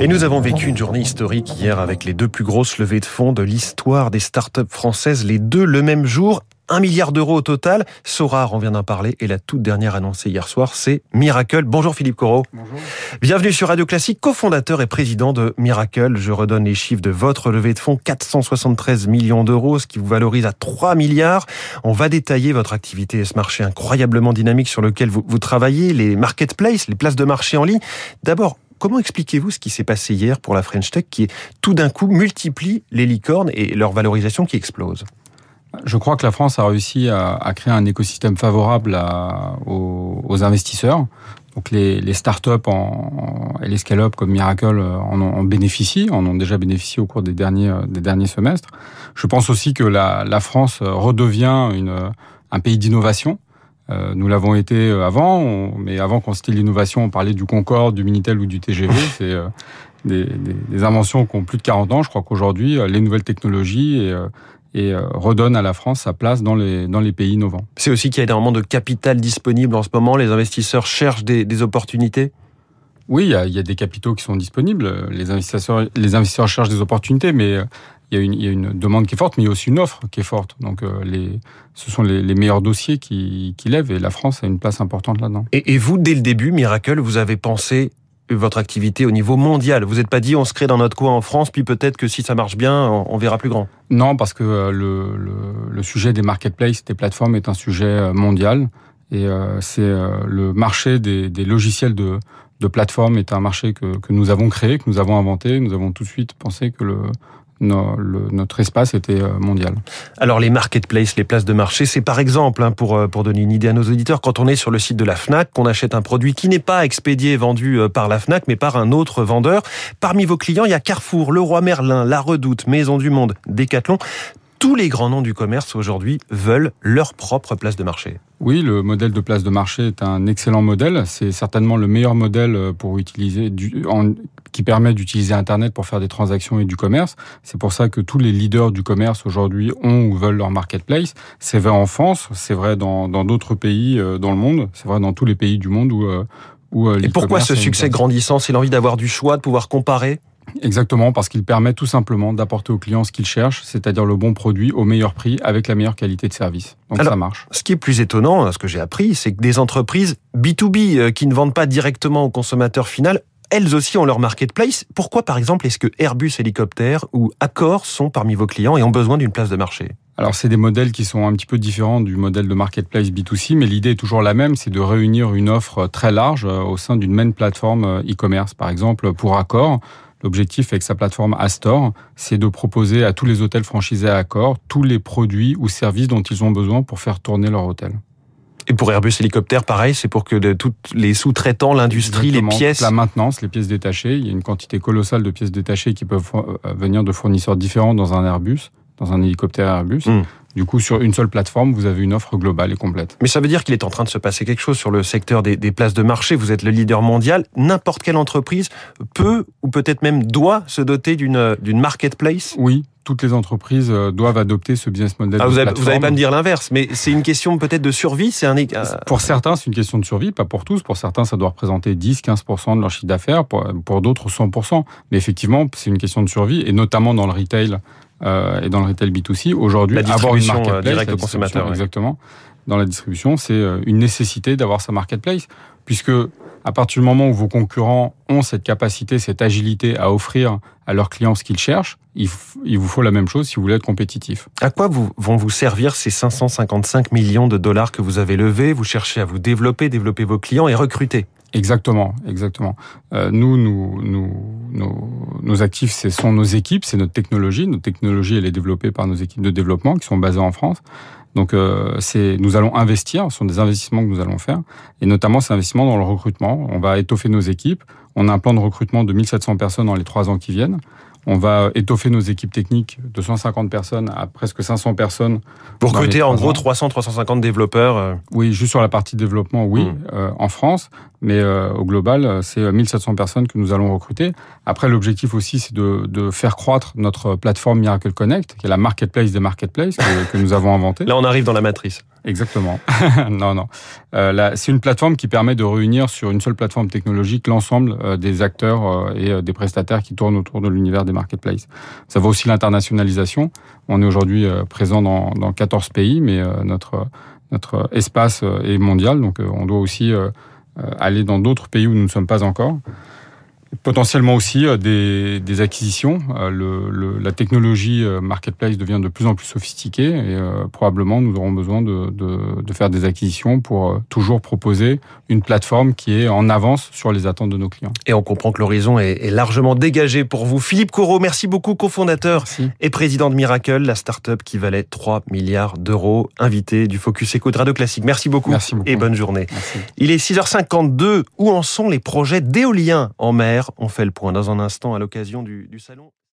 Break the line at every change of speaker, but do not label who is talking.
Et nous avons vécu une journée historique hier avec les deux plus grosses levées de fonds de l'histoire des startups françaises, les deux le même jour. Un milliard d'euros au total. Sorar, on vient d'en parler, et la toute dernière annoncée hier soir, c'est Miracle. Bonjour Philippe Corot.
Bonjour.
Bienvenue sur Radio Classique, cofondateur et président de Miracle. Je redonne les chiffres de votre levée de fonds, 473 millions d'euros, ce qui vous valorise à 3 milliards. On va détailler votre activité et ce marché incroyablement dynamique sur lequel vous, vous travaillez, les marketplaces, les places de marché en ligne. D'abord, Comment expliquez-vous ce qui s'est passé hier pour la French Tech qui, tout d'un coup, multiplie les licornes et leur valorisation qui explose?
Je crois que la France a réussi à, à créer un écosystème favorable à, aux, aux, investisseurs. Donc les, les startups en, et les scale-up comme Miracle en, en, bénéficient, en ont déjà bénéficié au cours des derniers, des derniers semestres. Je pense aussi que la, la France redevient une, un pays d'innovation. Euh, nous l'avons été avant, on, mais avant qu'on citait l'innovation, on parlait du Concorde, du Minitel ou du TGV. C'est euh, des, des, des, inventions qui ont plus de 40 ans. Je crois qu'aujourd'hui, euh, les nouvelles technologies et, et redonnent à la France sa place dans les, dans les pays innovants.
C'est aussi qu'il y a énormément de capital disponible en ce moment. Les investisseurs cherchent des, des opportunités
oui, il y, a, il y, a, des capitaux qui sont disponibles. Les investisseurs, les investisseurs cherchent des opportunités, mais il y, a une, il y a une demande qui est forte, mais il y a aussi une offre qui est forte. Donc, euh, les, ce sont les, les, meilleurs dossiers qui, qui lèvent et la France a une place importante là-dedans.
Et, et, vous, dès le début, Miracle, vous avez pensé votre activité au niveau mondial. Vous n'êtes pas dit on se crée dans notre coin en France, puis peut-être que si ça marche bien, on, verra plus grand.
Non, parce que euh, le, sujet des marketplaces, des plateformes est un sujet euh, mondial. Et euh, c'est le marché des logiciels de, de plateforme est un marché que, que, nous avons créé, que nous avons inventé. Nous avons tout de suite pensé que le, no, le, notre espace était euh, mondial.
Alors les marketplaces, les places de marché, c'est par exemple, hein, pour, euh, pour donner une idée à nos auditeurs, quand on est sur le site de la FNAC, qu'on achète un produit qui n'est pas expédié, vendu euh, par la FNAC, mais par un autre vendeur. Parmi vos clients, il y a Carrefour, Leroy Merlin, La Redoute, Maison du Monde, Decathlon tous les grands noms du commerce aujourd'hui veulent leur propre place de marché.
Oui, le modèle de place de marché est un excellent modèle. C'est certainement le meilleur modèle pour utiliser, du, en, qui permet d'utiliser Internet pour faire des transactions et du commerce. C'est pour ça que tous les leaders du commerce aujourd'hui ont ou veulent leur marketplace. C'est vrai en France, c'est vrai dans d'autres pays euh, dans le monde, c'est vrai dans tous les pays du monde où... euh,
où et pourquoi ce succès grandissant C'est l'envie d'avoir du choix, de pouvoir comparer?
Exactement, parce qu'il permet tout simplement d'apporter aux clients ce qu'ils cherchent, c'est-à-dire le bon produit au meilleur prix avec la meilleure qualité de service. Donc
Alors,
ça marche.
Ce qui est plus étonnant, ce que j'ai appris, c'est que des entreprises B2B euh, qui ne vendent pas directement au consommateur final elles aussi ont leur marketplace. Pourquoi, par exemple, est-ce que Airbus Hélicoptère ou Accor sont parmi vos clients et ont besoin d'une place de marché?
Alors c'est des modèles qui sont un petit peu différents du modèle de marketplace B2C, mais l'idée est toujours la même, c'est de réunir une offre très large euh, au sein d'une même plateforme euh, e-commerce. Par exemple, pour Accor, L'objectif avec sa plateforme Astor, c'est de proposer à tous les hôtels franchisés à Accor tous les produits ou services dont ils ont besoin pour faire tourner leur hôtel.
Et pour Airbus Hélicoptère, pareil, c'est pour que de, tous les sous-traitants, l'industrie, les pièces...
La maintenance, les pièces détachées. Il y a une quantité colossale de pièces détachées qui peuvent venir de fournisseurs différents dans un Airbus, dans un hélicoptère Airbus. Mmh. Du coup, sur une seule plateforme, vous avez une offre globale et complète.
Mais ça veut dire qu'il est en train de se passer quelque chose sur le secteur des, des places de marché. Vous êtes le leader mondial. N'importe quelle entreprise peut ou peut-être même doit se doter d'une d'une marketplace?
Oui, toutes les entreprises doivent adopter ce business model.
Ah,
vous,
avez, vous allez pas me dire l'inverse, mais c'est une question peut-être de survie. C'est un
pour certains, c'est une question de survie, pas pour tous. Pour certains, ça doit représenter 10-15% de leur chiffre d'affaires. Pour, pour d'autres, 100%. Mais effectivement, c'est une question de survie, et notamment dans le retail euh, et dans le retail B2C. Aujourd'hui,
avoir une marketplace, direct au consommateur,
exactement. Dans la distribution, c'est une nécessité d'avoir sa marketplace, puisque à partir du moment où vos concurrents ont cette capacité, cette agilité à offrir à leurs clients ce qu'ils cherchent, il, il, vous faut la même chose si vous voulez être compétitif.
À quoi vous, vont vous servir ces 555 millions de dollars que vous avez levés? Vous cherchez à vous développer, développer vos clients et recruter.
Exactement, exactement. Euh, nous, nous, nous, nos, nos actifs, ce sont nos équipes, c'est notre technologie. Notre technologie, elle est développée par nos équipes de développement qui sont basées en France. Donc, euh, c'est, nous allons investir, ce sont des investissements que nous allons faire, et notamment ces investissements dans le recrutement. On va étoffer nos équipes. On a un plan de recrutement de 1700 personnes dans les trois ans qui viennent. On va étoffer nos équipes techniques de 150 personnes à presque 500 personnes.
Pour recruter en gros 300-350 développeurs euh...
Oui, juste sur la partie développement, oui, mmh. euh, en France. Mais euh, au global, c'est 1700 personnes que nous allons recruter. Après, l'objectif aussi, c'est de, de, faire croître notre plateforme Miracle Connect, qui est la marketplace des marketplaces que, que nous avons inventée.
Là, on arrive dans la matrice.
Exactement. non, non. Euh, c'est une plateforme qui permet de réunir sur une seule plateforme technologique l'ensemble euh, des acteurs euh, et euh, des prestataires qui tournent autour de l'univers des marketplaces. Ça vaut aussi l'internationalisation. On est aujourd'hui présent dans, dans 14 pays, mais notre notre espace est mondial, donc on doit aussi aller dans d'autres pays où nous ne sommes pas encore. Potentiellement aussi euh, des, des acquisitions. Euh, le, le, la technologie euh, marketplace devient de plus en plus sophistiquée et probablement nous aurons besoin de, de, de, faire des acquisitions pour toujours proposer une plateforme qui est en avance sur les attentes de nos clients.
Et on comprend que l'horizon est, est, largement dégagé pour vous. Philippe Corot, merci beaucoup, cofondateur et président de Miracle, la start-up qui valait 3 milliards d'euros, invité du Focus Eco de Radio Classique. Merci beaucoup,
merci beaucoup.
et bonne journée.
Merci.
Il est 6h52. Où en sont les projets d'éolien en mer? On fait le point dans un instant à l'occasion du, salon.